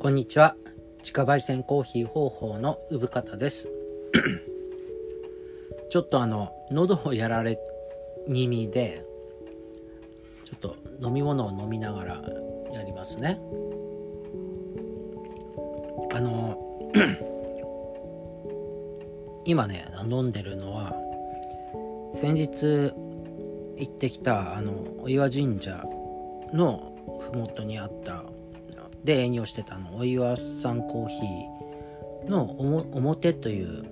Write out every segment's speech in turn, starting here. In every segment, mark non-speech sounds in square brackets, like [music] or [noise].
こんにちは。自家焙煎コーヒー方法の産方です。[coughs] ちょっとあの喉をやられ気味でちょっと飲み物を飲みながらやりますね。あの [coughs] 今ね飲んでるのは先日行ってきたあのお岩神社の麓にあったで営業してたの。お岩さんコーヒーの表という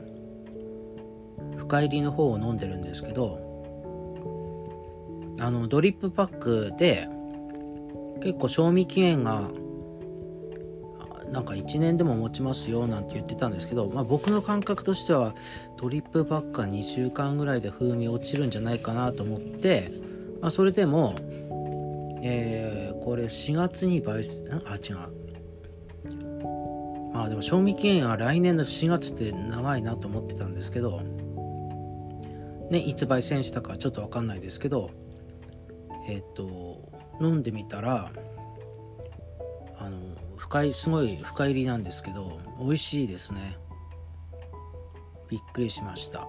深入りの方を飲んでるんですけどあのドリップパックで結構賞味期限がなんか1年でも持ちますよなんて言ってたんですけど、まあ、僕の感覚としてはドリップパックは2週間ぐらいで風味落ちるんじゃないかなと思って、まあ、それでも、えー、これ4月に焙煎あ違う。まあでも賞味期限は来年の4月って長いなと思ってたんですけどねいつ焙煎したかちょっと分かんないですけどえっ、ー、と飲んでみたらあの深いすごい深入りなんですけど美味しいですね。びっくりしました。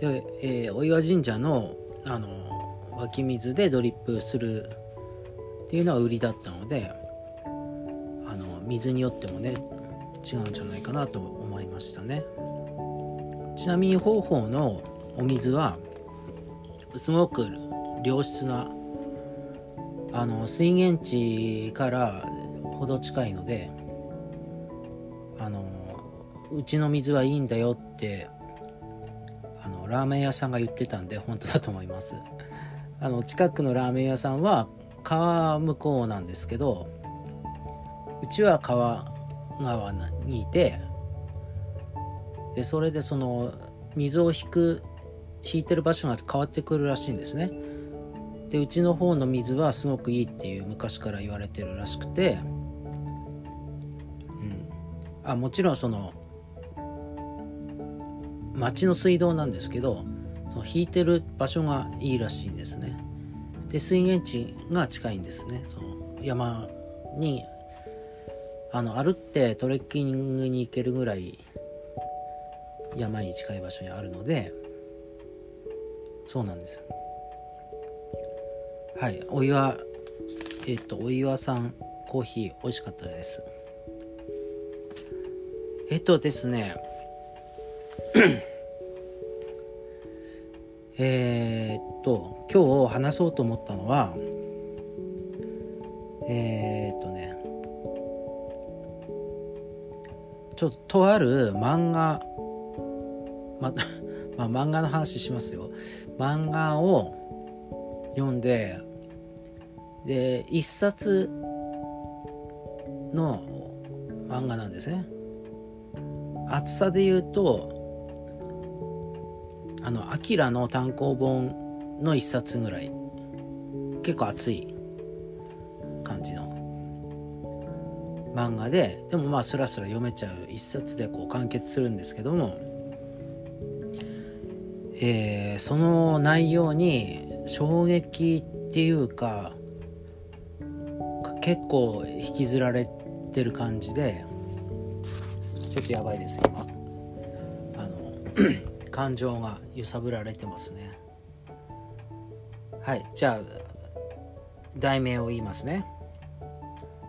で、えー、お岩神社のあの湧き水でドリップするっていうのが売りだったのであの水によってもね違うんじゃないかなと思いましたね。ちなみに方法のお水はすごく良質なあの水源地からほど近いのであのうちの水はいいんだよってあのラーメン屋さんが言ってたんで本当だと思います。あの近くのラーメン屋さんは川向こうなんですけどうちは川側にいてでそれでその水を引く引いてる場所が変わってくるらしいんですね。でうちの方の水はすごくいいっていう昔から言われてるらしくて、うん、あもちろんその町の水道なんですけどその引いてる場所がいいらしいんですね。で水源地が近いんですね。その山にあの歩ってトレッキングに行けるぐらい山に近い場所にあるのでそうなんです。はい。お岩えっ、とお岩さんコーヒー美味しかったです。えっとですねえっと今日話そうと思ったのはえー、っとねちょっととある漫画ま [laughs] まあ、漫画の話しますよ。漫画を読んでで一冊の漫画なんですね。厚さで言うとあの「アキラの単行本の一冊ぐらい。結構厚い感じの。漫画ででもまあスラスラ読めちゃう一冊でこう完結するんですけども。えー、その内容に衝撃っていうか結構引きずられてる感じでちょっとやばいです今。あの感情が揺さぶられてますね。はいじゃあ題名を言いますね。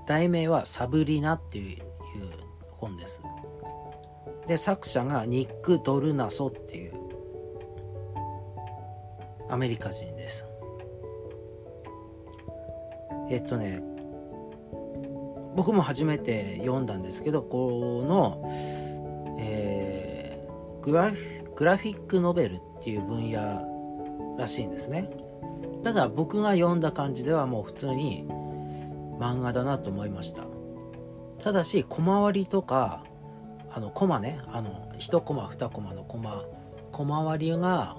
題名は「サブリナ」っていう本です。で作者がニック・ドルナソっていうアメリカ人です。えっとね僕も初めて読んだんですけどこの、えー、グラフグラフィックノベルっていう分野らしいんですね。ただ僕が読んだ感じではもう普通に漫画だなと思いました。ただし小回りとかあのコマね。あの1コマ2コマのコマ。小回りが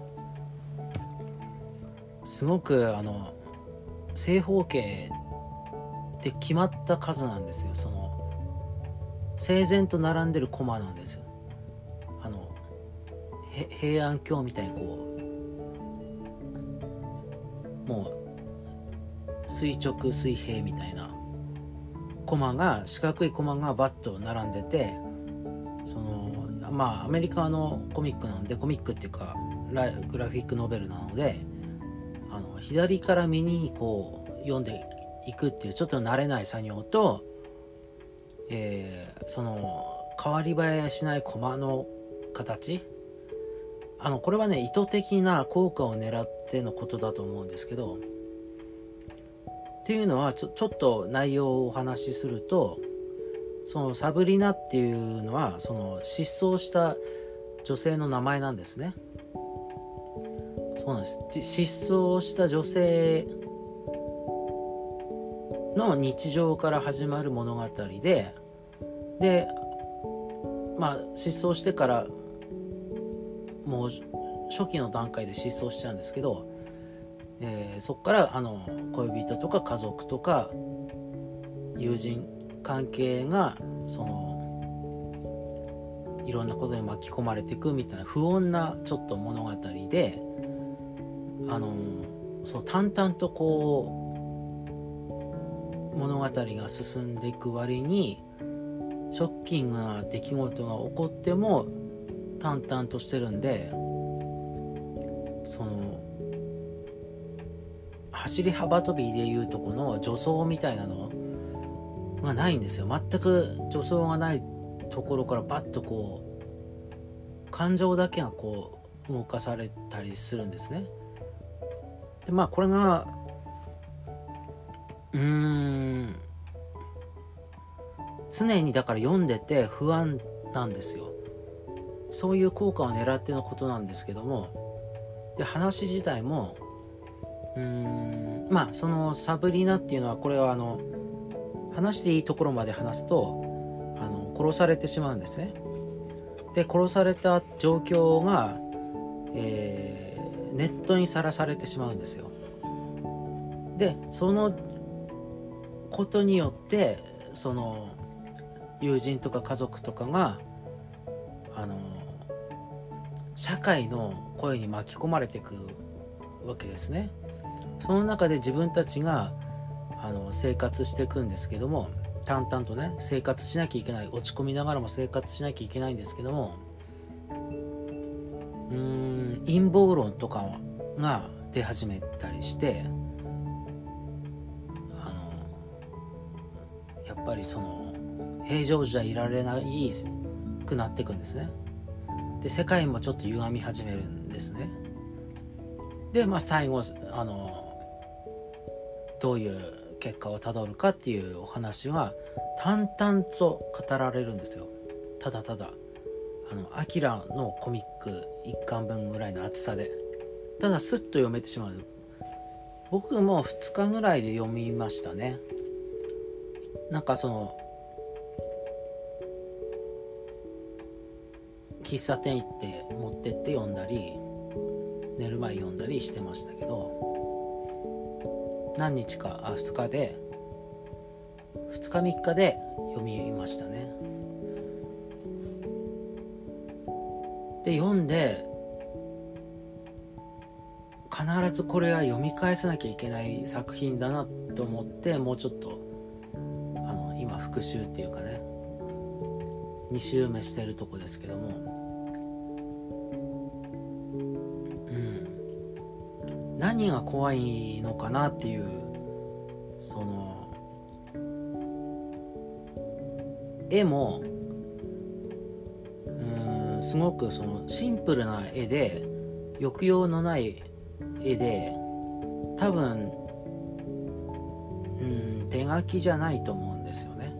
すごくあの正方形で決まった数なんですよ。その整然と並んでるコマなんですよ。平安京みたいにこうもう垂直水平みたいなコマが四角いコマがバッと並んでてそのまあアメリカのコミックなのでコミックっていうかグラフィックノベルなのであの左から右にこう読んでいくっていうちょっと慣れない作業と、えー、その変わり映えしないコマの形あのこれはね意図的な効果を狙ってのことだと思うんですけどっていうのはちょちょっと内容をお話しするとそのサブリナっていうのはその失踪した女性の名前なんですね。そうなんです。失踪した女性の日常から始まる物語ででまあ失踪してからもう初期の段階で失踪しちゃうんですけど、えー、そこからあの恋人とか家族とか友人関係がそのいろんなことに巻き込まれていくみたいな不穏なちょっと物語であのそう淡々とこう物語が進んでいく割にショッキングな出来事が起こっても淡々としてるんでその走り幅跳びでいうとこの助走みたいなのがないんですよ。全く助走がないところからバッとこう感情だけがこう動かされたりするんですね。でまあこれがうーん常にだから読んでて不安なんですよ。そういう効果を狙ってのことなんですけどもで話自体もうんまあそのサブリナっていうのはこれはあの話していいところまで話すとあの殺されてしまうんですね。で殺された状況が、えー、ネットにさらされてしまうんですよ。でそのことによってその友人とか家族とかがあの社会の声に巻き込まれていくわけですね。その中で自分たちがあの生活していくんですけども淡々とね生活しなきゃいけない落ち込みながらも生活しなきゃいけないんですけどもうーん陰謀論とかが出始めたりしてあのやっぱりその平常時はいられないくなっていくんですね。で世界もちょっと歪み始めるんですね。でまあ最後あのどういう結果をたどるかっていうお話は淡々と語られるんですよ。ただただ。あのアキラのコミック1巻分ぐらいの厚さで。ただスッと読めてしまう。僕も2日ぐらいで読みましたね。なんかその喫茶店行って持ってって読んだり寝る前読んだりしてましたけど何日かあ2日で2日3日で読みましたね。で読んで必ずこれは読み返さなきゃいけない作品だなと思ってもうちょっとあの今復習っていうかね2週目してるとこですけども何が怖いのかなっていうその絵もうんすごくそのシンプルな絵で抑揚のない絵で多分うん手書きじゃないと思うんですよね。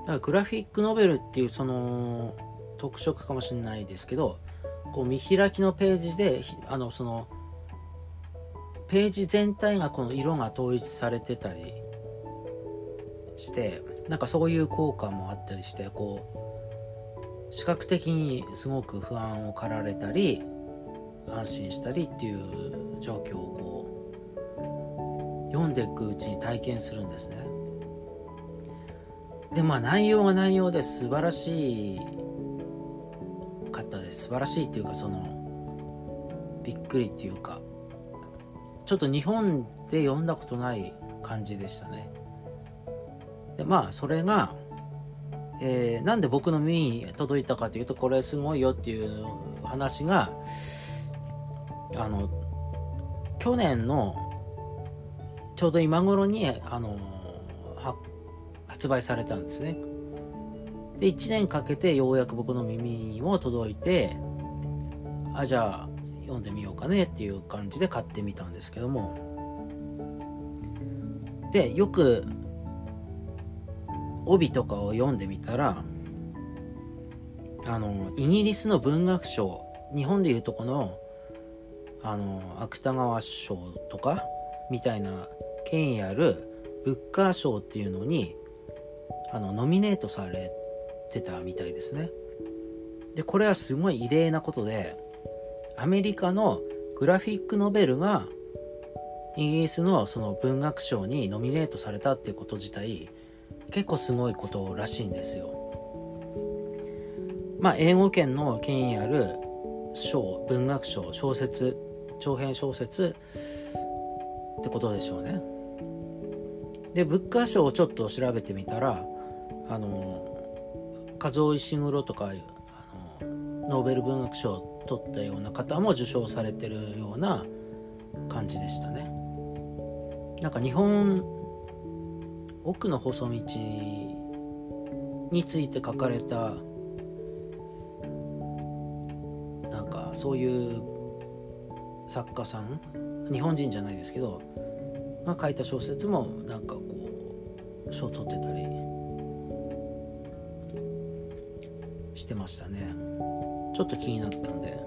だからグラフィックノベルっていうその特色かもしれないですけどこう見開きのページであのそのページ全体がこの色が統一されてたりしてなんかそういう効果もあったりしてこう視覚的にすごく不安を駆られたり安心したりっていう状況をこう読んでいくうちに体験するんですね。でまあ内容が内容で素晴らしい素晴らしいっていうかそのびっくりっていうかちょっと日本で読んだことない感じでしたね。でまあそれが、えー、なんで僕の耳に届いたかというとこれすごいよっていう話があの去年のちょうど今頃にあの発売されたんですね。で1年かけてようやく僕の耳にも届いてあじゃあ読んでみようかねっていう感じで買ってみたんですけども。でよく帯とかを読んでみたらあのイギリスの文学賞日本でいうとこのあの芥川賞とかみたいな権威あるブッカー賞っていうのにあのノミネートされてたみたいですねでこれはすごい異例なことでアメリカのグラフィックノベルがイギリスのその文学賞にノミネートされたっていうこと自体結構すごいことらしいんですよ。まあ英語圏の権威ある賞文学賞小説長編小説ってことでしょうね。でブッカー賞をちょっと調べてみたらあの和尾石黒とかあのノーベル文学賞を取ったような方も受賞されてるような感じでしたね。なんか日本奥の細道について書かれたなんかそういう作家さん日本人じゃないですけどが書いた小説もなんかこう賞を取ってたりしてましたね。ちょっと気になったんで。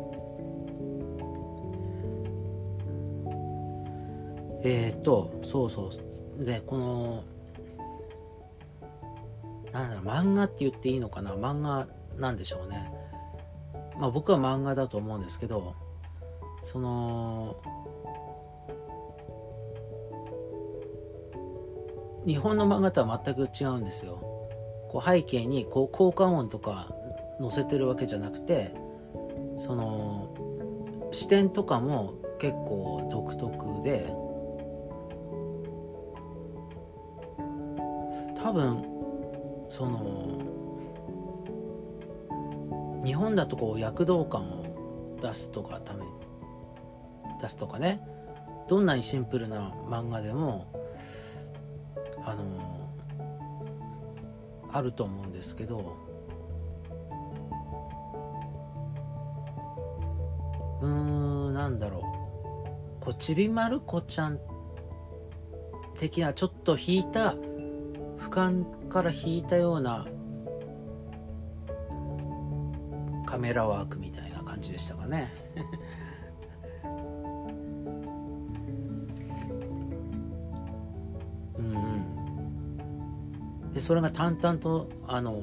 えっ、とそうそう。でこのなんだろう漫画って言っていいのかな？漫画なんでしょうね。まあ僕は漫画だと思うんですけどその日本の漫画とは全く違うんですよ。こう背景にこう効果音とか載せてるわけじゃなくてその視点とかも結構独特で多分その日本だとこう躍動感を出すとかため出すとかねどんなにシンプルな漫画でもあのあると思うんですけどうーんなんだろう。こうちびまる子ちゃん的なちょっと引いた俯瞰から引いたようなカメラワークみたいな感じでしたかね。[laughs] うんうん。でそれが淡々とあの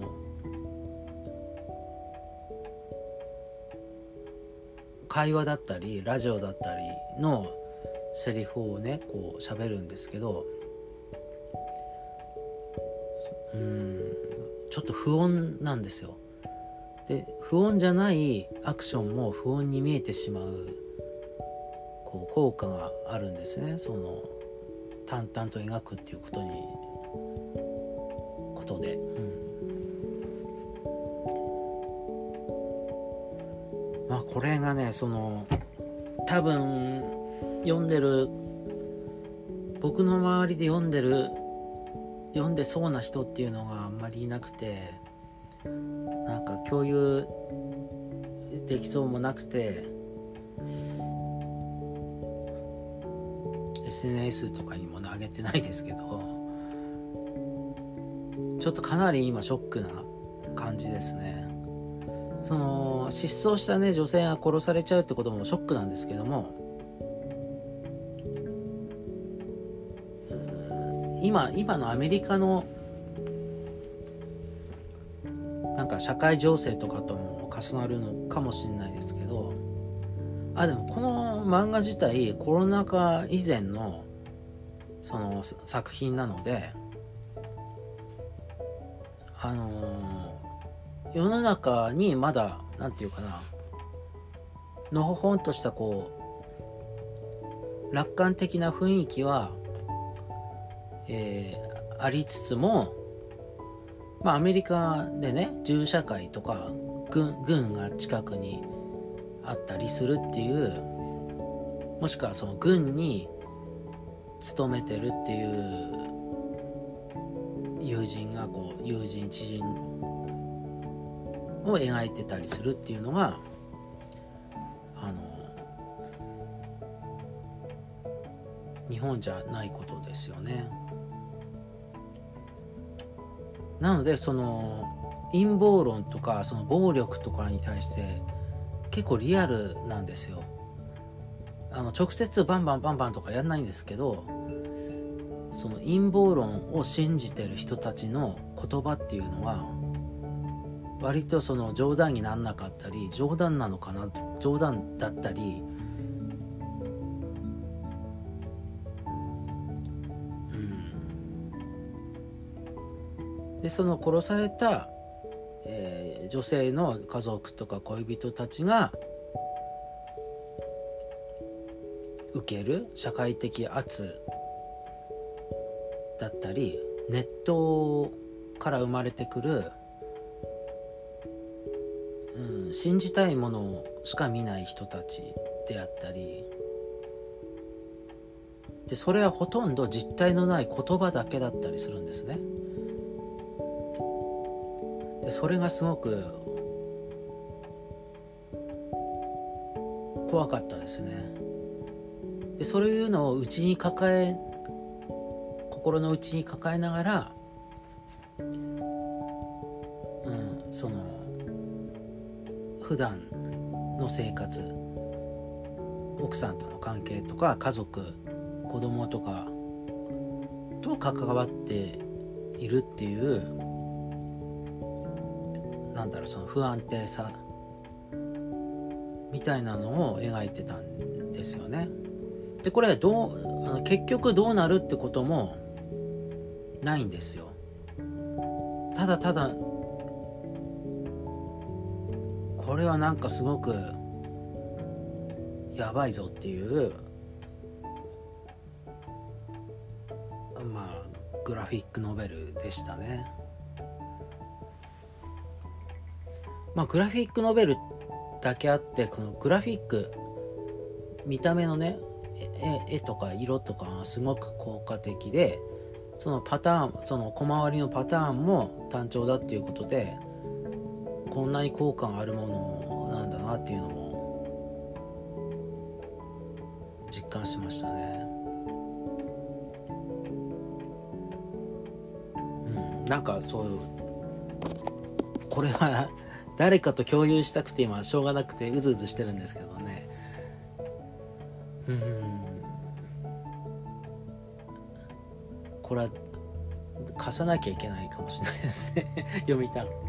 会話だったりラジオだったりのセリフをねこう喋るんですけどうんちょっと不穏なんですよ。で不穏じゃないアクションも不穏に見えてしまうこう効果があるんですね。その淡々と描くっていうことにことで、うん、これがねその多分読んでる僕の周りで読んでる読んでそうな人っていうのがあんまりいなくてなんか共有できそうもなくて SNS とかにも上げてないですけどちょっとかなり今ショックな感じですね。その失踪したね女性が殺されちゃうってこともショックなんですけども今今のアメリカのなんか社会情勢とかとも重なるのかもしれないですけどあでもこの漫画自体コロナ禍以前のその作品なのであのー、世の中にまだ何て言うかなのほほんとしたこう楽観的な雰囲気はえー、ありつつも、まあ、アメリカでね銃社会とか軍軍が近くにあったりするっていうもしくはその軍に勤めてるっていう友人がこう友人知人を描いてたりするっていうのがあの日本じゃないことですよね。なのでその陰謀論とかその暴力とかに対して結構リアルなんですよ。あの直接バンバンバンバンとかやんないんですけどその陰謀論を信じてる人たちの言葉っていうのは割とその冗談になんなかったり冗談なのかな冗談だったりうん。でその殺された、えー、女性の家族とか恋人たちが受ける社会的圧だったりネットから生まれてくる、うん、信じたいものしか見ない人たちであったりでそれはほとんど実体のない言葉だけだったりするんですね。でそれがすごく怖かったですね。でそういうのを内に抱え心の内に抱えながら、普段の生活奥さんとの関係とか家族子供とかと関わっているっていうなんだろうその不安定さみたいなのを描いてたんですよね。でこれどうあの結局どうなるってこともないんですよただただこれはなんかすごくやばいぞっていうまあグラフィックノベルでしたね。まあグラフィックノベルだけあってこのグラフィック見た目のね絵とか色とかすごく効果的でそのパターンその小回りのパターンも単調だっていうことでこんなに効果があるものなんだなっていうのも実感しましたね。うんなんかそうこれは [laughs] 誰かと共有したくて今しょうがなくてうずうずしてるんですけどね。うんこれは貸さなきゃいけないかもしれないですね。[laughs] 読みたく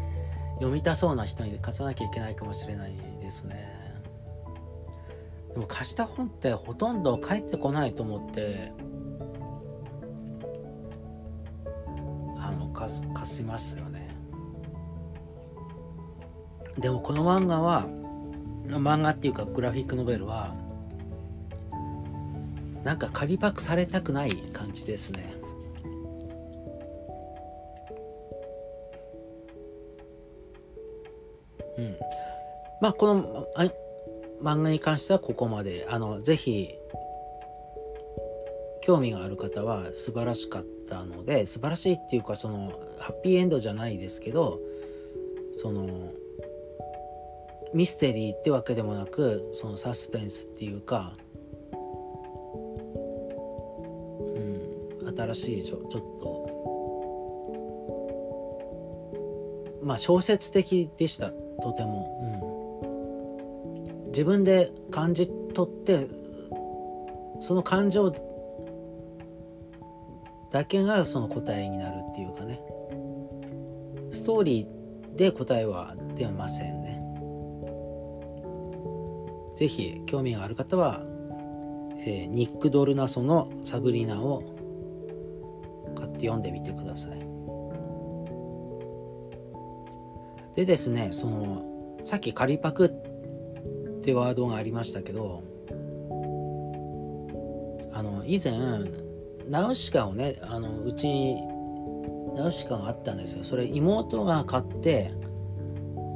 読みたそうな人に貸さなきゃいけないかもしれないですね。でも貸した本ってほとんど返ってこないと思ってあの貸貸しますよね。でもこの漫画は漫画っていうかグラフィックノベルはなんか仮パクされたくない感じですね。まあ、この漫画に関してはここまで。あの、ぜひ、興味がある方は素晴らしかったので、素晴らしいっていうか、その、ハッピーエンドじゃないですけど、その、ミステリーってわけでもなく、そのサスペンスっていうか、うん、新しいちょちょっと、まあ小説的でした。とても、うん、自分で感じ取ってその感情だけがその答えになるっていうかね。ストーリーで答えは出ませんね。是非興味がある方は、えー、ニック・ドルナソの「サブリナ」を買って読んでみてください。でですねそのさっき仮パクってワードがありましたけどあの以前ナウシカをねあのうちにナウシカがあったんですよ。それ妹が買って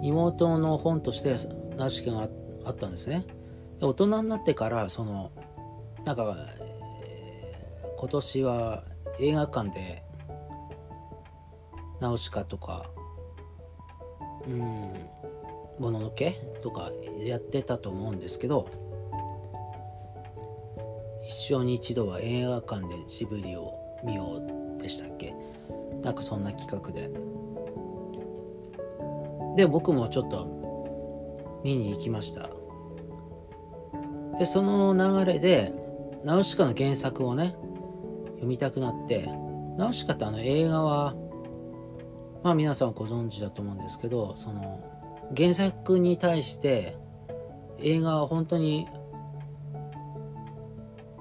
妹の本としてナウシカがあったんですね。で大人になってからそのなんか、今年は映画館でナウシカとかうんもののけとかやってたと思うんですけど一生に一度は映画館でジブリを見ようでしたっけ？なんかそんな企画で。で僕もちょっと見に行きました。でその流れでナウシカの原作をね読みたくなってナウシカってあの映画はまあ皆さんご存知だと思うんですけどその原作に対して映画は本当に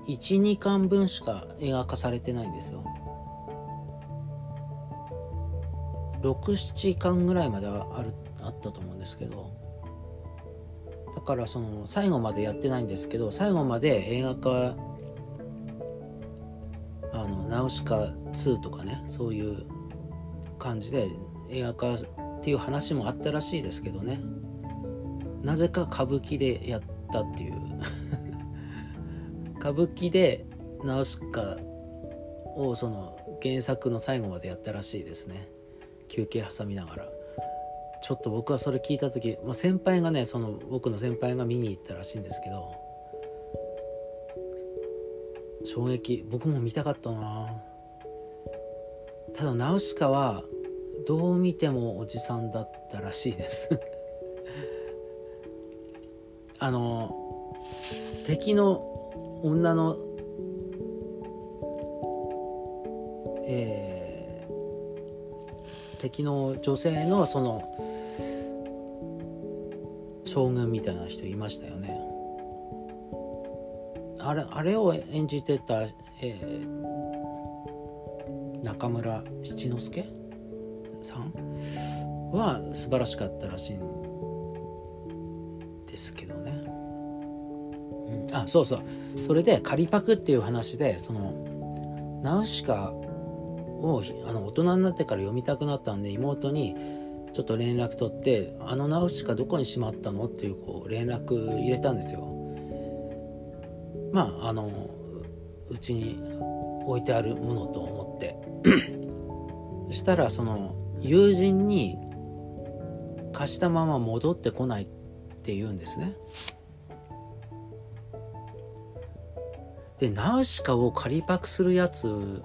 12巻分しか映画化されてないんですよ。67巻ぐらいまではあるあったと思うんですけど。だからその最後までやってないんですけど最後まで映画化あのナウシカ2とかねそういう感じで映画化っていう話もあったらしいですけどね。なぜか歌舞伎でやったっていう。[laughs] 歌舞伎でナウシカをその原作の最後までやったらしいですね。休憩挟みながら。ちょっと僕はそれ聞いた時、まあ、先輩がねその僕の先輩が見に行ったらしいんですけど。衝撃。僕も見たかったなただナウシカはどう見てもおじさんだったらしいです。[laughs] あの敵の女のえー、敵の女性のその将軍みたいな人いましたよね。あれあれを演じてた、えー、中村七之助は素晴らしかったらしいんですけどね、うん、あそうそう。それで仮パクっていう話でそのナウシカをあの大人になってから読みたくなったんで妹にちょっと連絡取って「あのナウシカどこにしまったの?」っていうこう連絡入れたんですよ。まああのうちに置いてあるものと思って。[clears throat] そしたらその友人に貸したまま戻ってこないって言うんですね。でナウシカを仮パクするやつ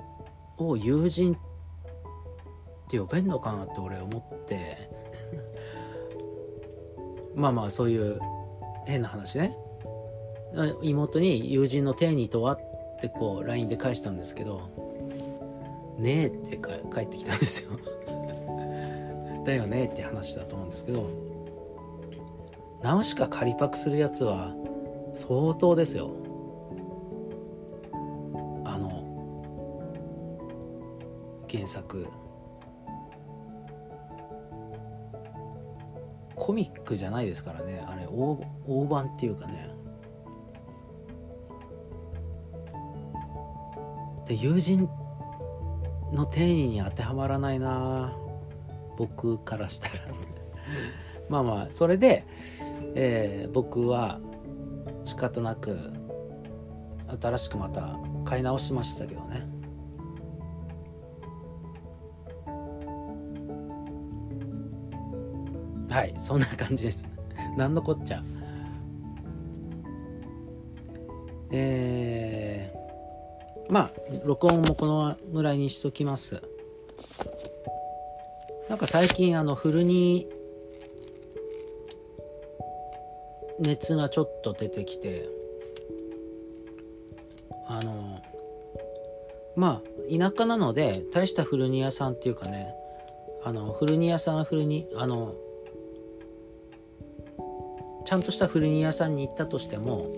を友人って呼べんのかなって俺思って。[laughs] まあまあそういう変な話ね。妹に友人の手にとはってこう LINE で返したんですけどねえって帰ってきたんですよ。だよねって話だと思うんですけどナウシカ仮パクするやつは相当ですよ。あの原作。コミックじゃないですからね。あれ大大判っていうかね。で友人の定義に当てはまらないな。僕からしたらまあまあそれで、えー、僕は仕方なく新しくまた買い直しましたけどね。はいそんな感じです。[laughs] 何のこっちゃ。えー、まあ録音もこのぐらいにしときます。なんか最近あのフルに熱がちょっと出てきてあのまあ田舎なので大した古着屋さんっていうかねあの古着屋さんは古着あのちゃんとした古着屋さんに行ったとしても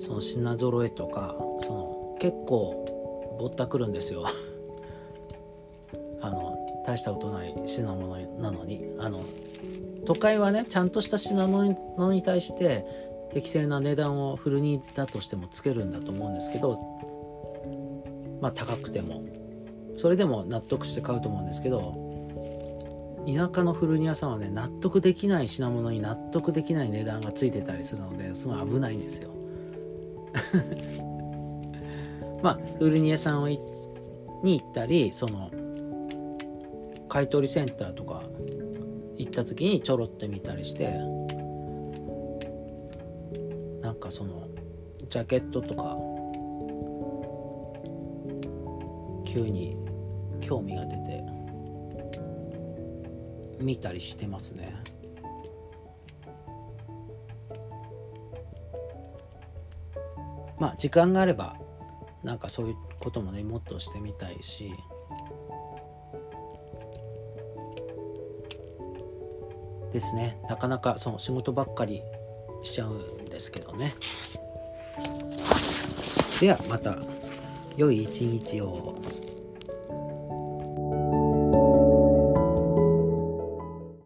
その品揃えとかその結構ぼったくるんですよ。大したことない品物なのにあの都会はねちゃんとした品物に対して適正な値段をフルにだとしてもつけるんだと思うんですけどまあ高くても。それでも納得して買うと思うんですけど田舎の古着屋さんはね納得できない品物に納得できない値段がついてたりするのですごい危ないんですよ。[laughs] まあ古着屋さんに行ったりその買い取りセンターとか行った時にちょろっと見たりしてなんかそのジャケットとか急に興味が出て見たりしてますね。まあ時間があればなんかそういうこともねもっとしてみたいし。ですね。なかなかその仕事ばっかりしちゃうんですけどね。ではまた。良い一日を。